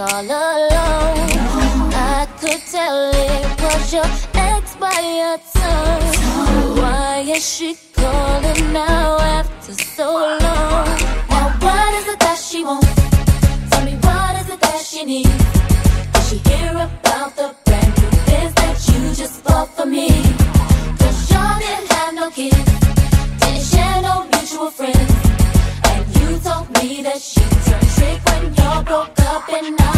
all alone. I could tell it was your ex by your tongue. Why is she calling now after so long? Now what is it that she wants? Tell me what is it that she needs? Did she hear about the brand new biz that you just bought for me? Cause y'all didn't have no kids, didn't share no mutual friends. And you told me that she y'all broke up and I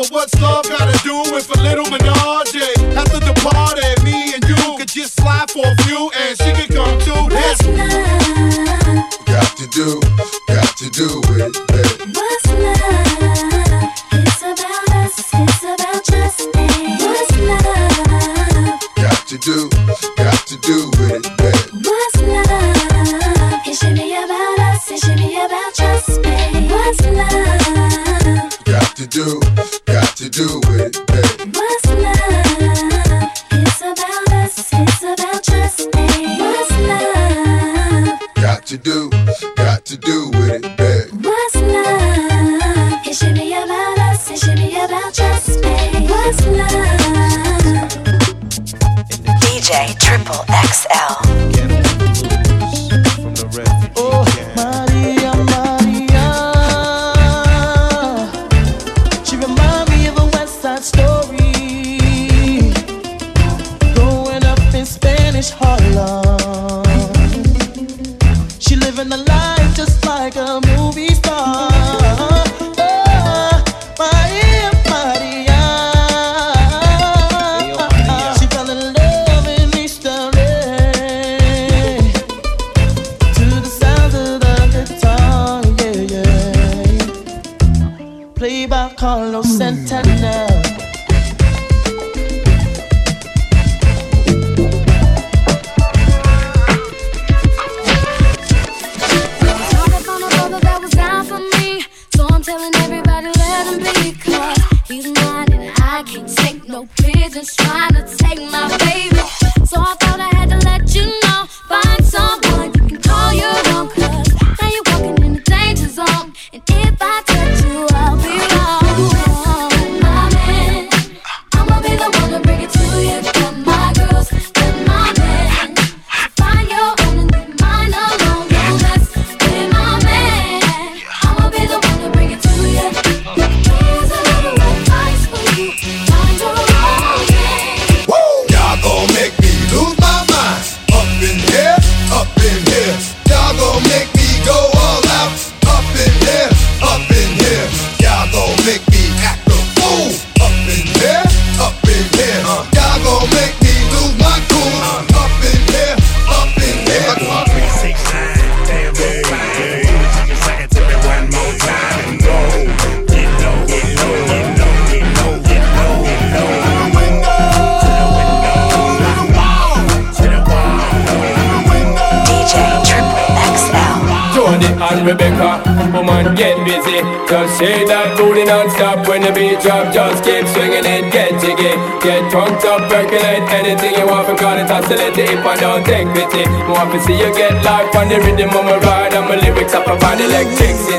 but what's love gotta do with a little menage? After the party, me and you could just slide for a few, and she could come too. That's What's love? Got to do, got to do it, DJ Triple XL. Say that booty non-stop when the beat drop. Just keep swinging it, get jiggy. Get drunk up, percolate anything you want. For call it oscillate if I don't take pity. Want to see you get life on the rhythm of my ride. And my lyrics up provide electricity.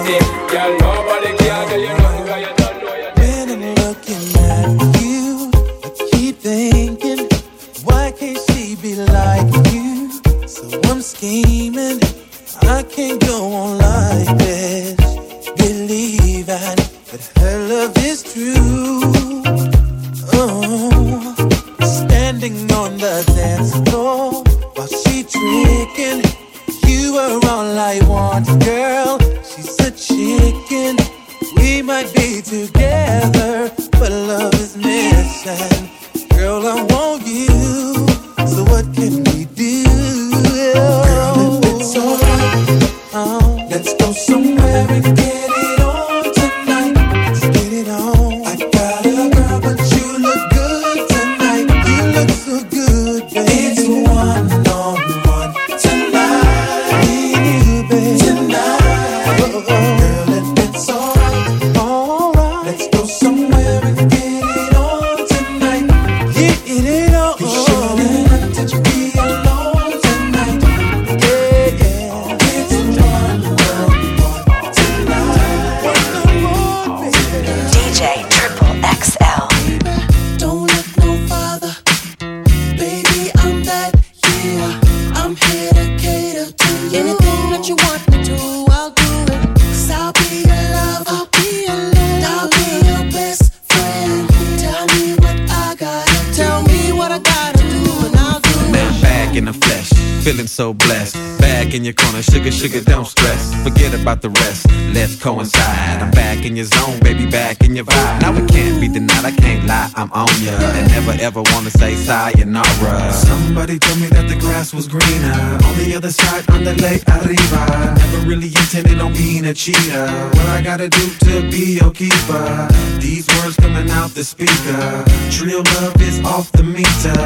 A cheater. What I gotta do to be your keeper? These words coming out the speaker. Trill love is off the meter.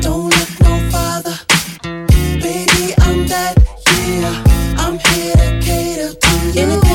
Don't look no farther, baby, I'm that yeah. I'm here to cater to you.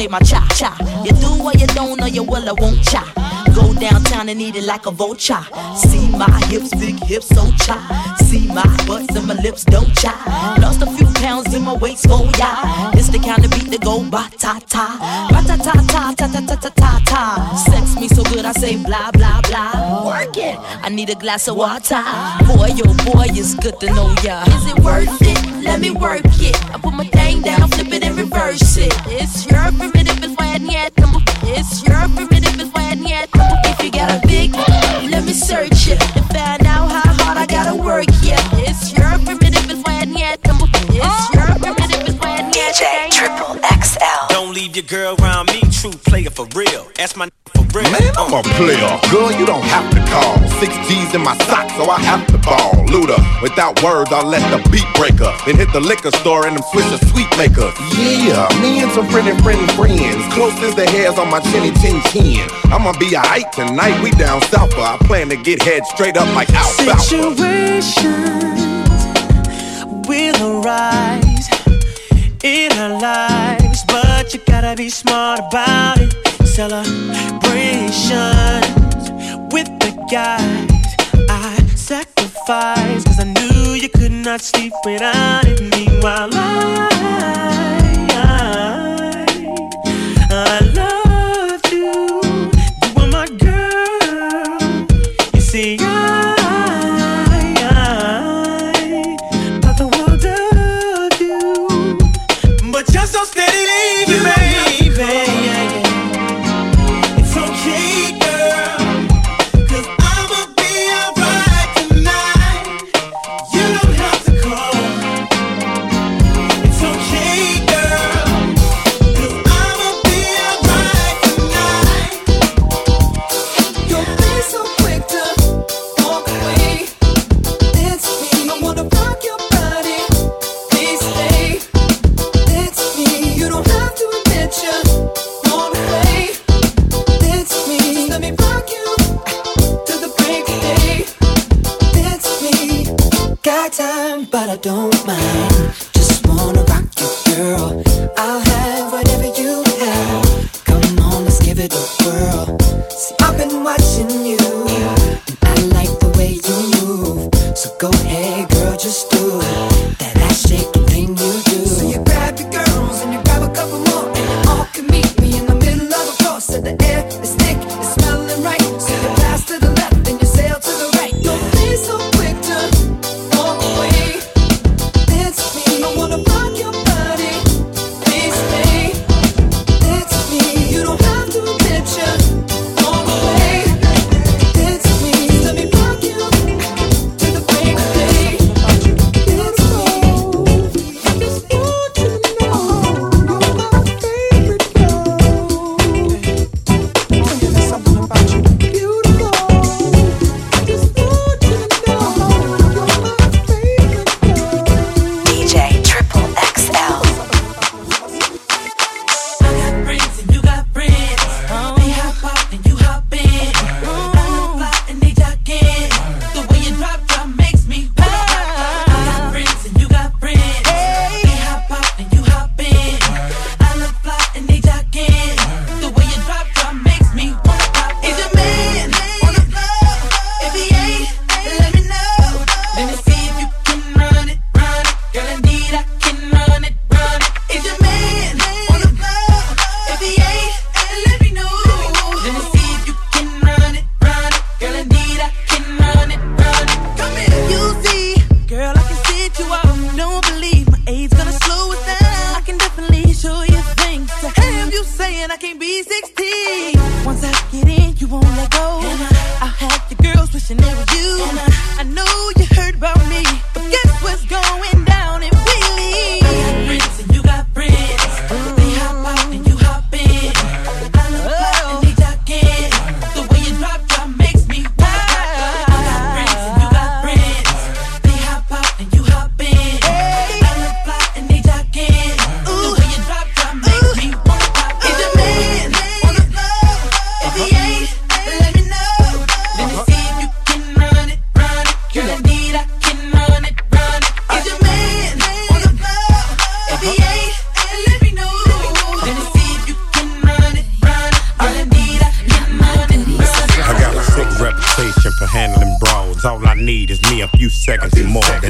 Shave my cha cha. You do or you don't, or you will, I won't cha. Go downtown and eat it like a vulture. See my hips, big hips, so cha. See my butts and my lips, don't cha. Lost a few pounds in my waist, oh yeah. It's the kind of beat that go ba ta ta. Ba ta ta ta ta ta ta ta ta ta. Sex me so good, I say blah blah blah. Work it. I need a glass of water. Boy, oh boy, it's good to know ya. Is it worth it? Let me work it. I put my thing down, flip it and reverse it. It's your primitive, it's need number. It's your primitive, it's need number. If you got a big, let me search it to find out how hard I gotta work. Yeah, it's your primitive, it's why I need number. It's oh. your primitive, it's why I need DJ Triple XL. Don't leave your girl around me, true player for real. Ask my n for real. Man, I'm a uh. player. Girl, you don't have to call. Six G's in my socks, so I have to ball. Luda, without words, I'll let the beat breaker. Then hit the liquor store and them switch the sweet makers. Yeah, me and some friendly, friendly friends. Close as the hairs on my chinny chin chin. I'ma be a alright tonight. We down south, but I plan to get head straight up like alfalfa. Situations will arise in our lives, but you gotta be smart about it. Celebrations with the guys I sacrificed, cause I knew you could not sleep without it. Meanwhile, I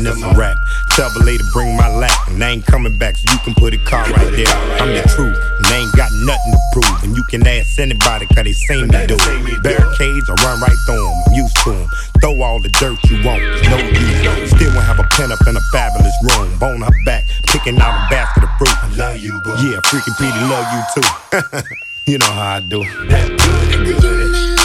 and that's a wrap. Tell the to bring my lap, and I ain't coming back, so you can put a car right there. I'm the truth, and I ain't got nothing to prove. And you can ask anybody, cause they seen me do it. Barricades, I run right through them, I'm used to them. Throw all the dirt you want, no use. Still won't have a pen up in a fabulous room. Bone her back, picking out a basket of fruit. I love you, boy. Yeah, freaking Petey, love you too. you know how I do. That good, good.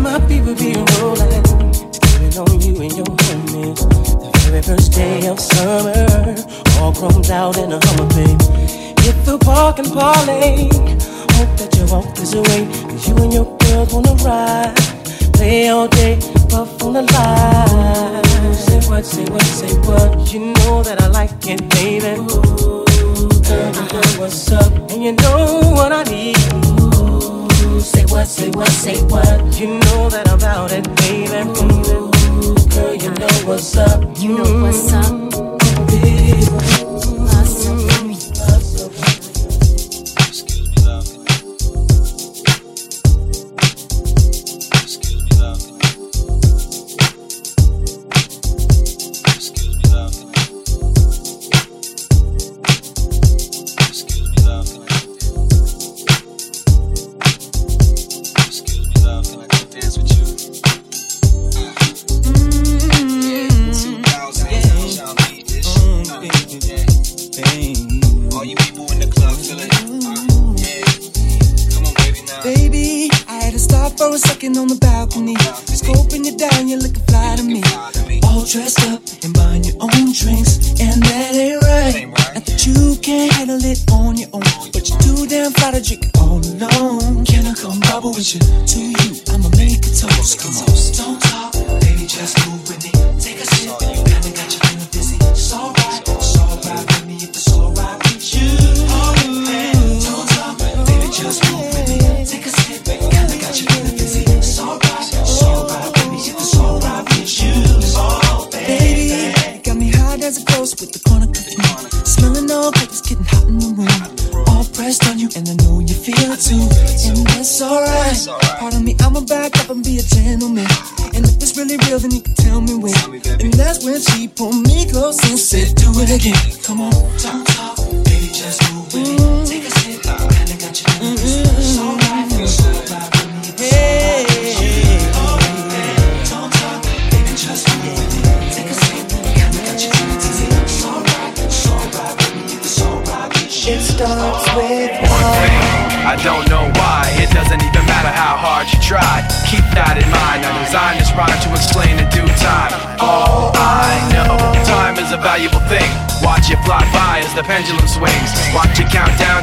my fever be rolling, feeling on you and your honeymoon. The very first day of summer, all chromed out in a Hummer, babe. Hit the park and parlay. Hope that you walk this away. Cause you and your girls wanna ride, play all day, puff on the line. Say what, say what, say what. You know that I like it, baby. Ooh, girl, you know what's up, and you know what I need. Say what, say what, say what. You know that I'm about it, baby. Ooh, girl, you know what's up. You know what's up. Baby. できるとも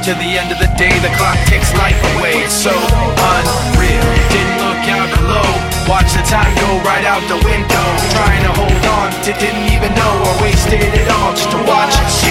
to the end of the day, the clock takes life away. It's so unreal. Didn't look out below. Watch the time go right out the window. Trying to hold on to didn't even know I wasted it all just to watch it.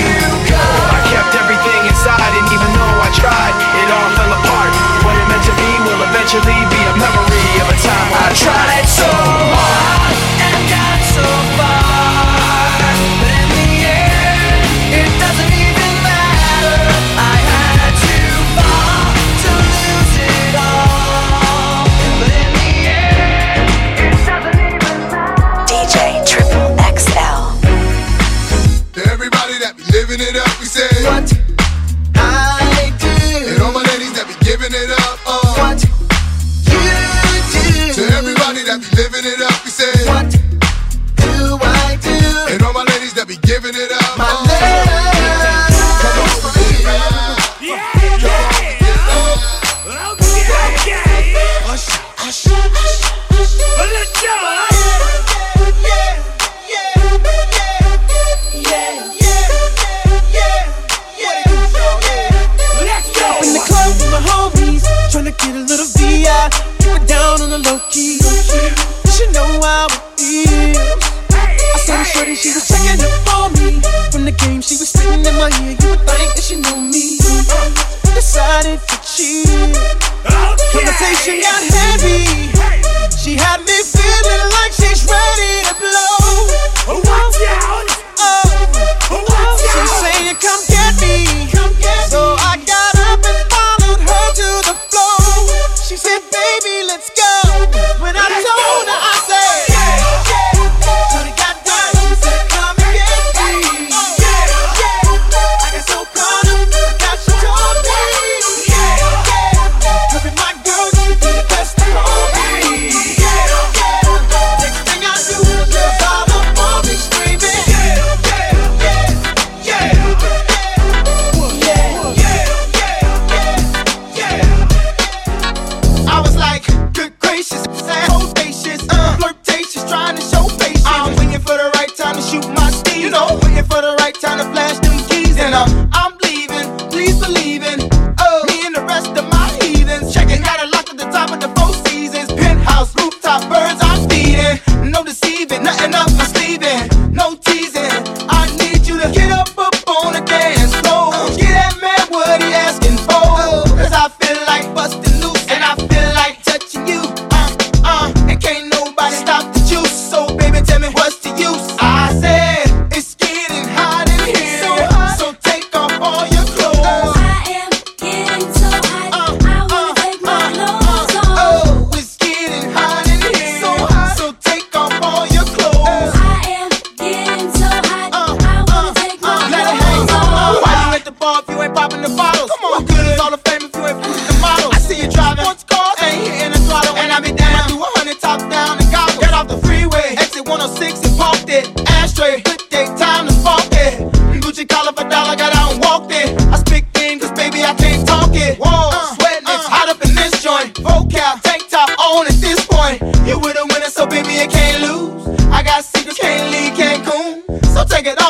Take it off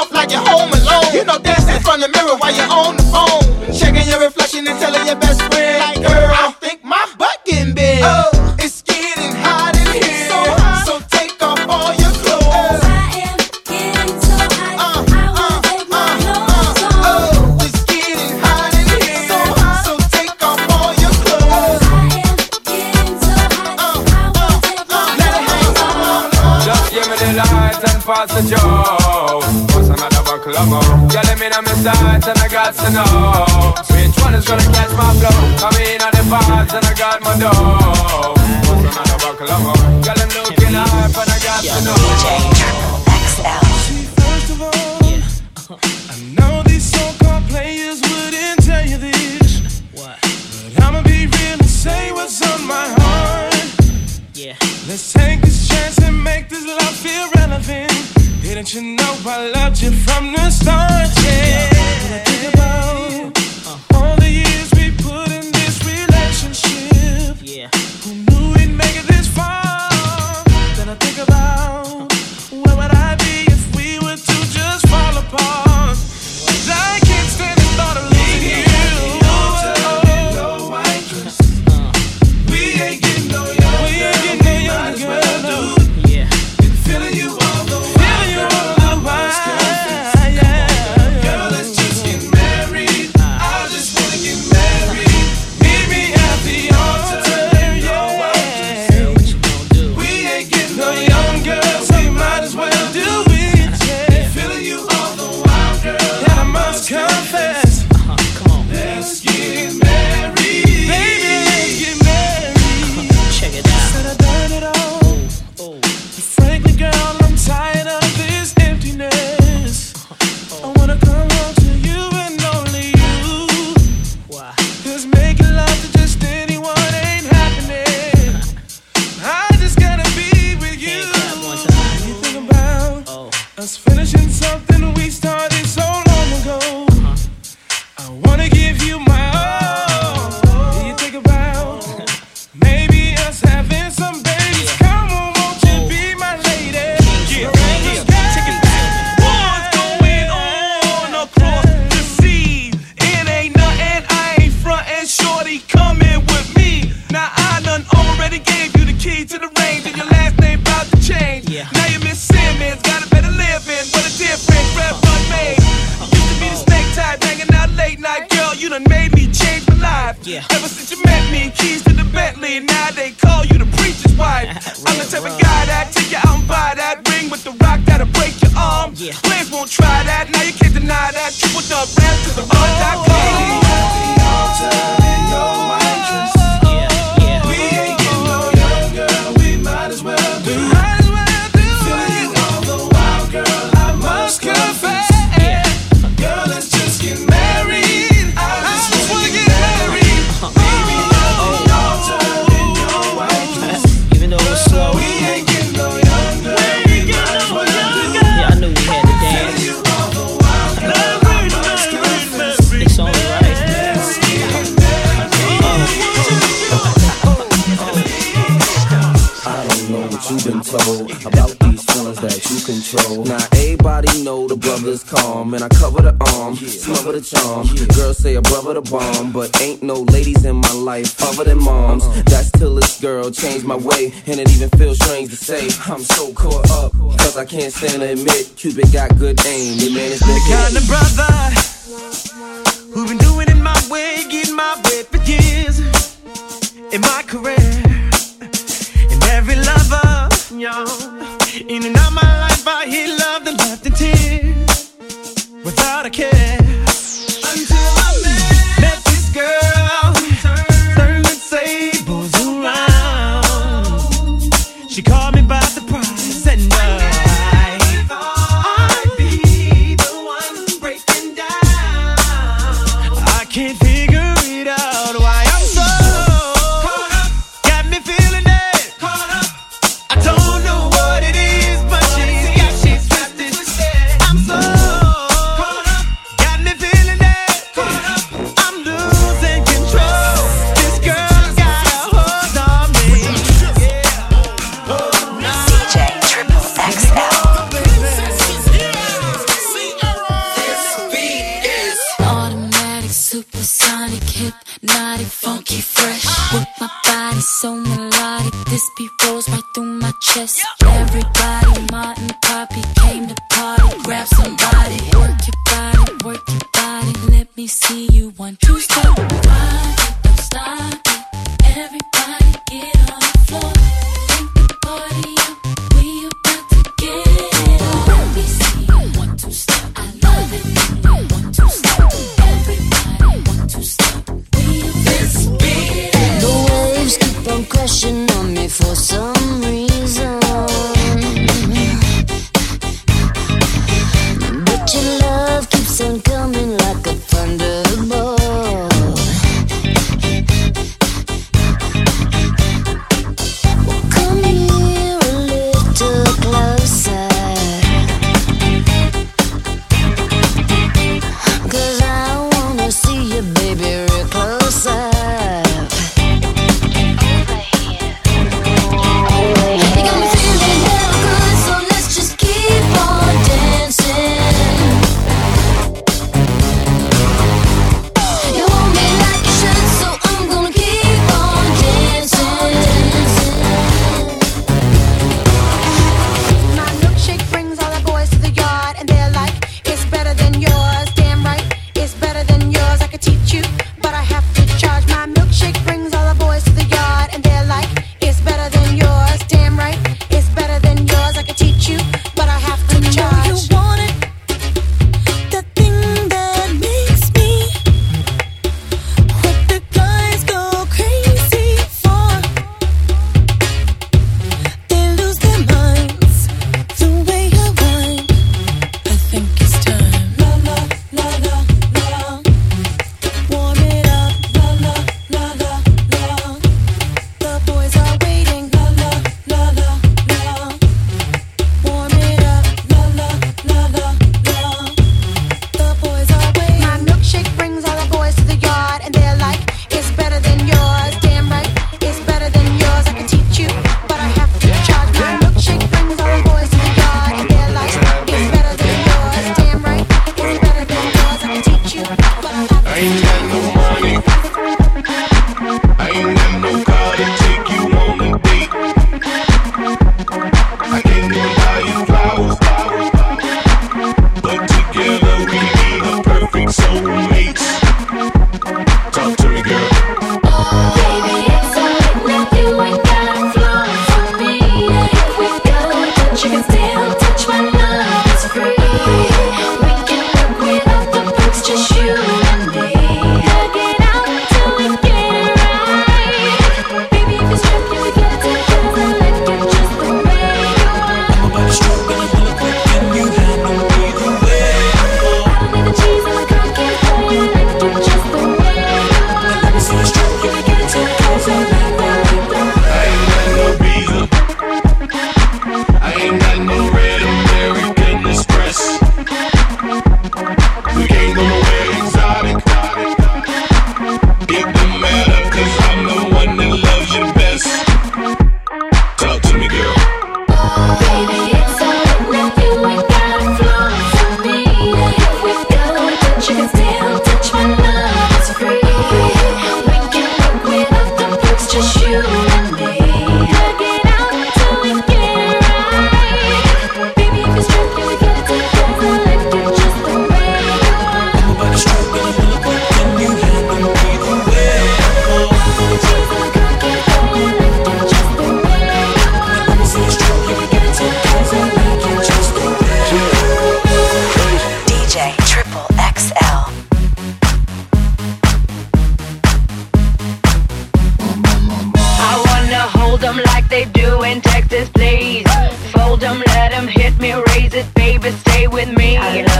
my way, and it even feels strange to say. I'm so caught up, cause I can't stand to admit Cupid got good aim. The man is the kind of brother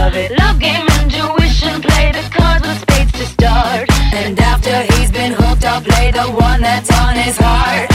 love it. Love game, intuition, play the cards with spades to start. And after he's been hooked, I'll play the one that's on his heart.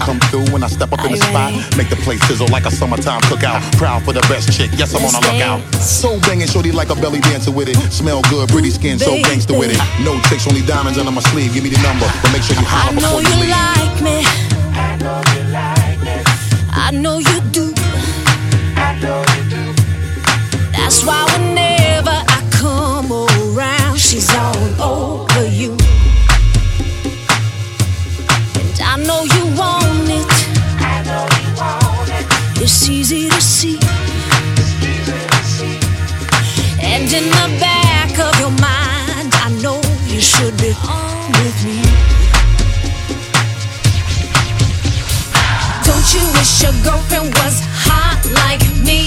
come through when I step up in the spot. Make the place sizzle like a summertime cookout. Proud for the best chick, yes, I'm on a lookout. So banging, shorty like a belly dancer with it. Smell good, pretty skin, so gangster with it. No tricks, only diamonds under my sleeve. Give me the number, but make sure you holler before you leave. Like me. I know you like me. I know you do. I know you do. That's why whenever I come around, she's all over you. And I know you. it's easy to see. And in the back of your mind, I know you should be home with me. Don't you wish your girlfriend was hot like me?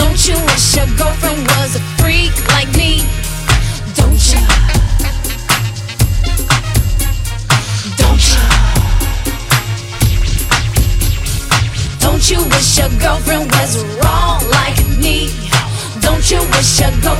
Don't you wish your girlfriend was a freak like me? 샷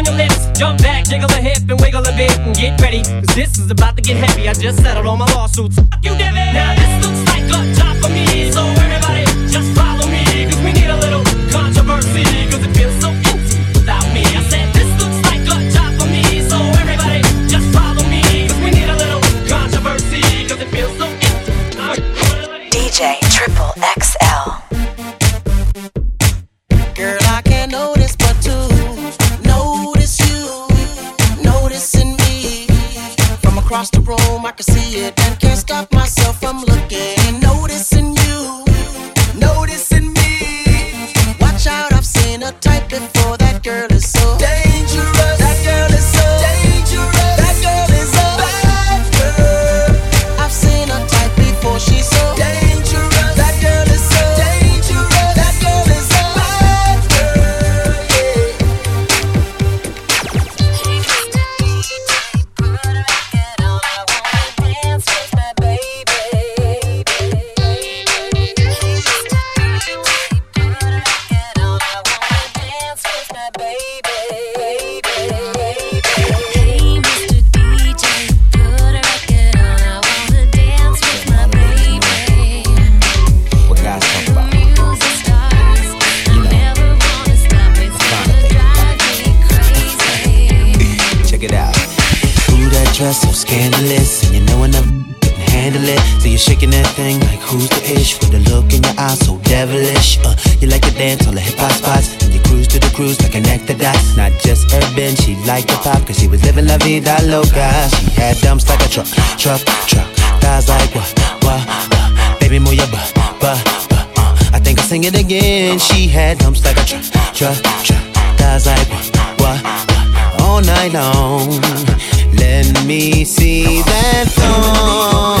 on your lips, jump back, jiggle a hip and wiggle a bit and get ready. Cause this is about to get heavy. I just settled all my lawsuits. You, Devin. Now this across the room, I can see it and can't stop myself from looking. La vida loca. She had dumps like a truck, truck, truck. Thighs like what, what, what. Baby, move your butt, butt, butt. Uh, I think I'll sing it again. She had dumps like a truck, truck, truck. Thighs like what, what, what. All night long. Let me see that thong.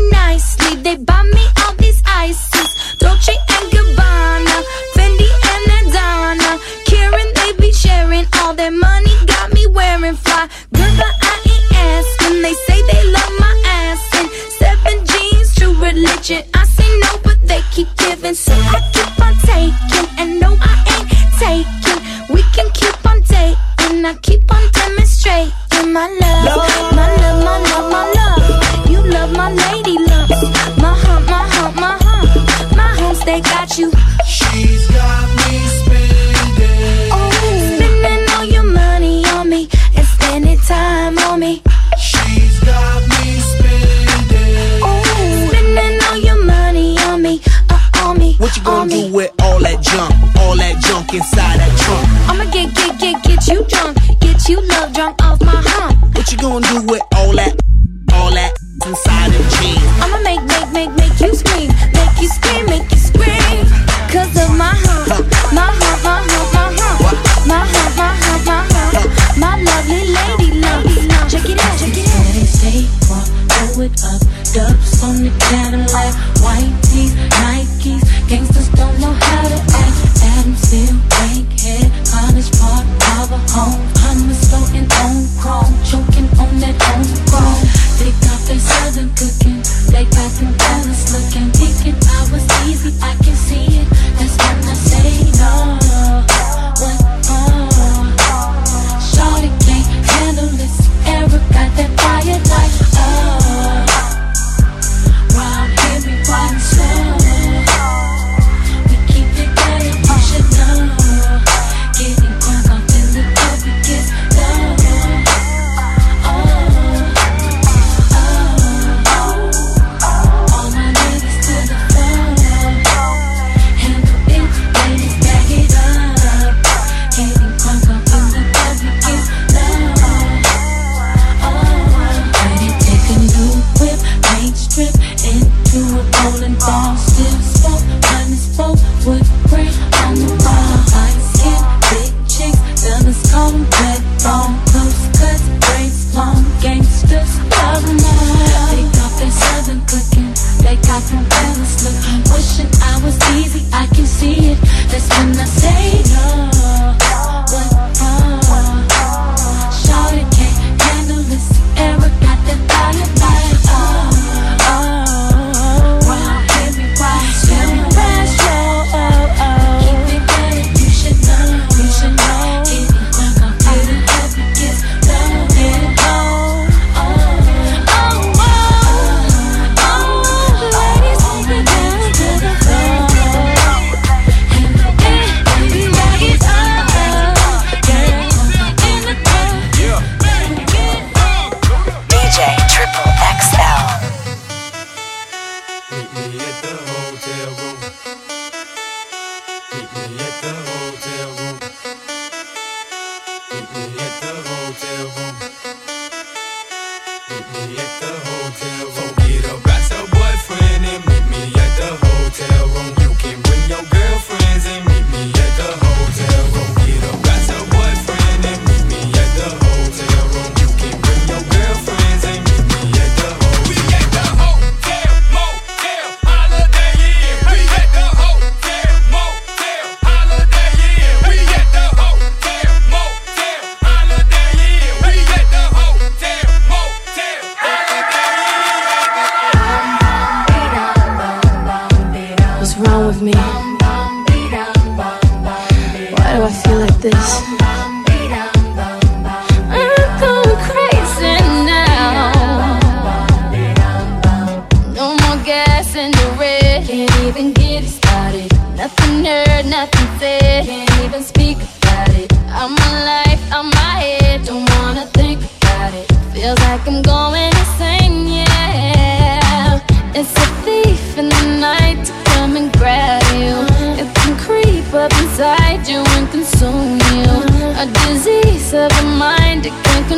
religion. I say no, but they keep giving. So I keep on taking. And no, I ain't taking. We can keep on dating. I keep on demonstrating. My love, inside that trunk? I'ma get, get, get, get you drunk. Get you love drunk off my hump. What you gonna do with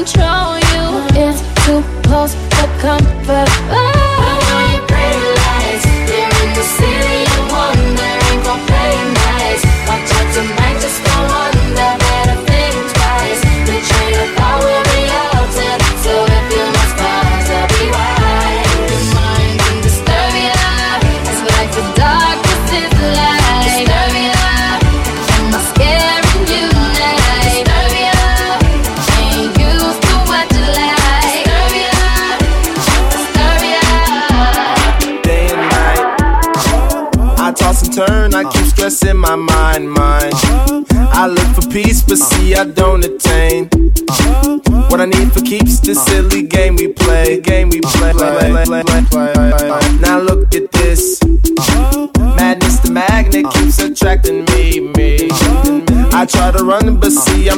control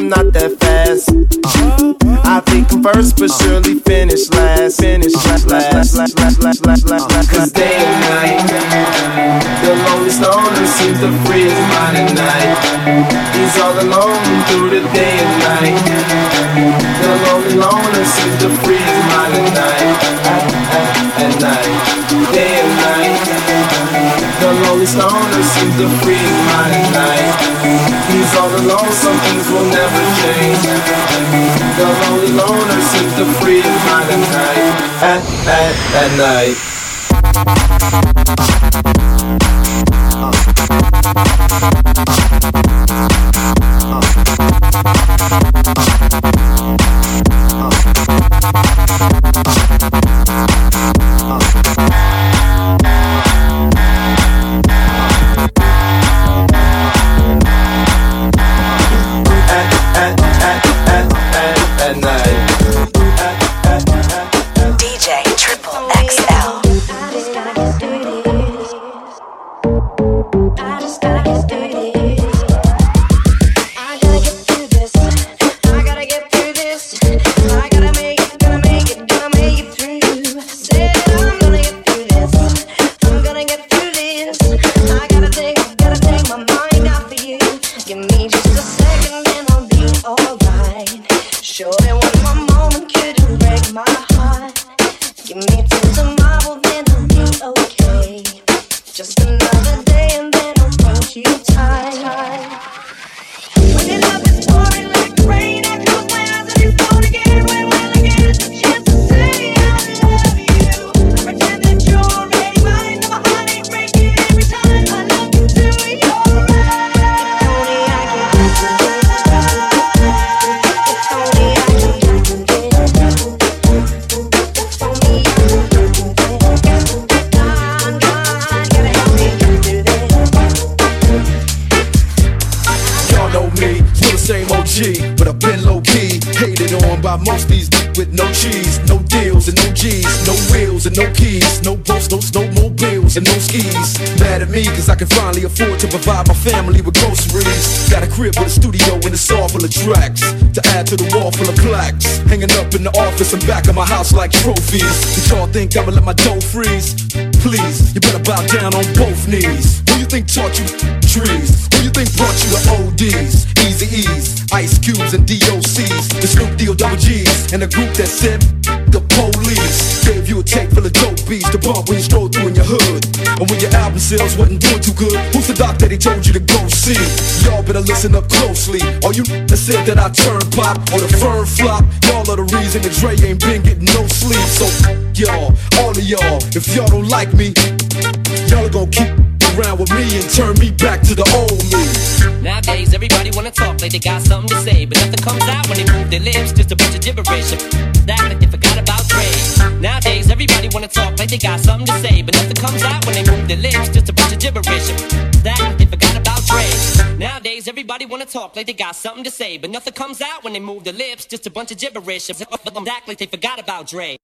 Not that fast. Uh, I think I'm first, but surely loneliness is the free minded night. He's all alone, some things will never change. The lonely loners is the free minded night. At, at, at night. Uh. By most these with no cheese, no deals and no G's, no wheels and no keys, no boats, no snowmobiles and no skis. Mad at me cause I can finally afford to provide my family with groceries. Got a crib with a studio and it's all full of tracks to add to the wall full of plaques. Hanging up in the office and back of my house like trophies. Did y'all think I'ma let my dough freeze? Please, you better bow down on both knees. Who you think taught you trees? Who you think brought you the ODs? Easy E's, Ice Cubes and DOCs. The Snoop Deal Double G's and the group that said the police gave you a tape full of dope beats to bump when you stroll through in your hood. And when your sales wasn't doing too good, who's the doc that he told you to go see? Y'all better listen up closely. All you that said that I turn pop or the firm flop, y'all are the reason that Dre ain't been getting no sleep. So y'all, all of y'all, if y'all don't like me, y'all are gonna keep around with me and turn me back to the old me. Nowadays, everybody wanna talk like they got something to say, but nothing comes out when they move their lips. Just a bunch of gibberish. Wanna talk like they got something to say, but nothing comes out when they move their lips. Just a bunch of gibberish. That they forgot about Dre. Nowadays, everybody wanna talk like they got something to say, but nothing comes out when they move their lips. Just a bunch of gibberish. Act like they forgot about Dre.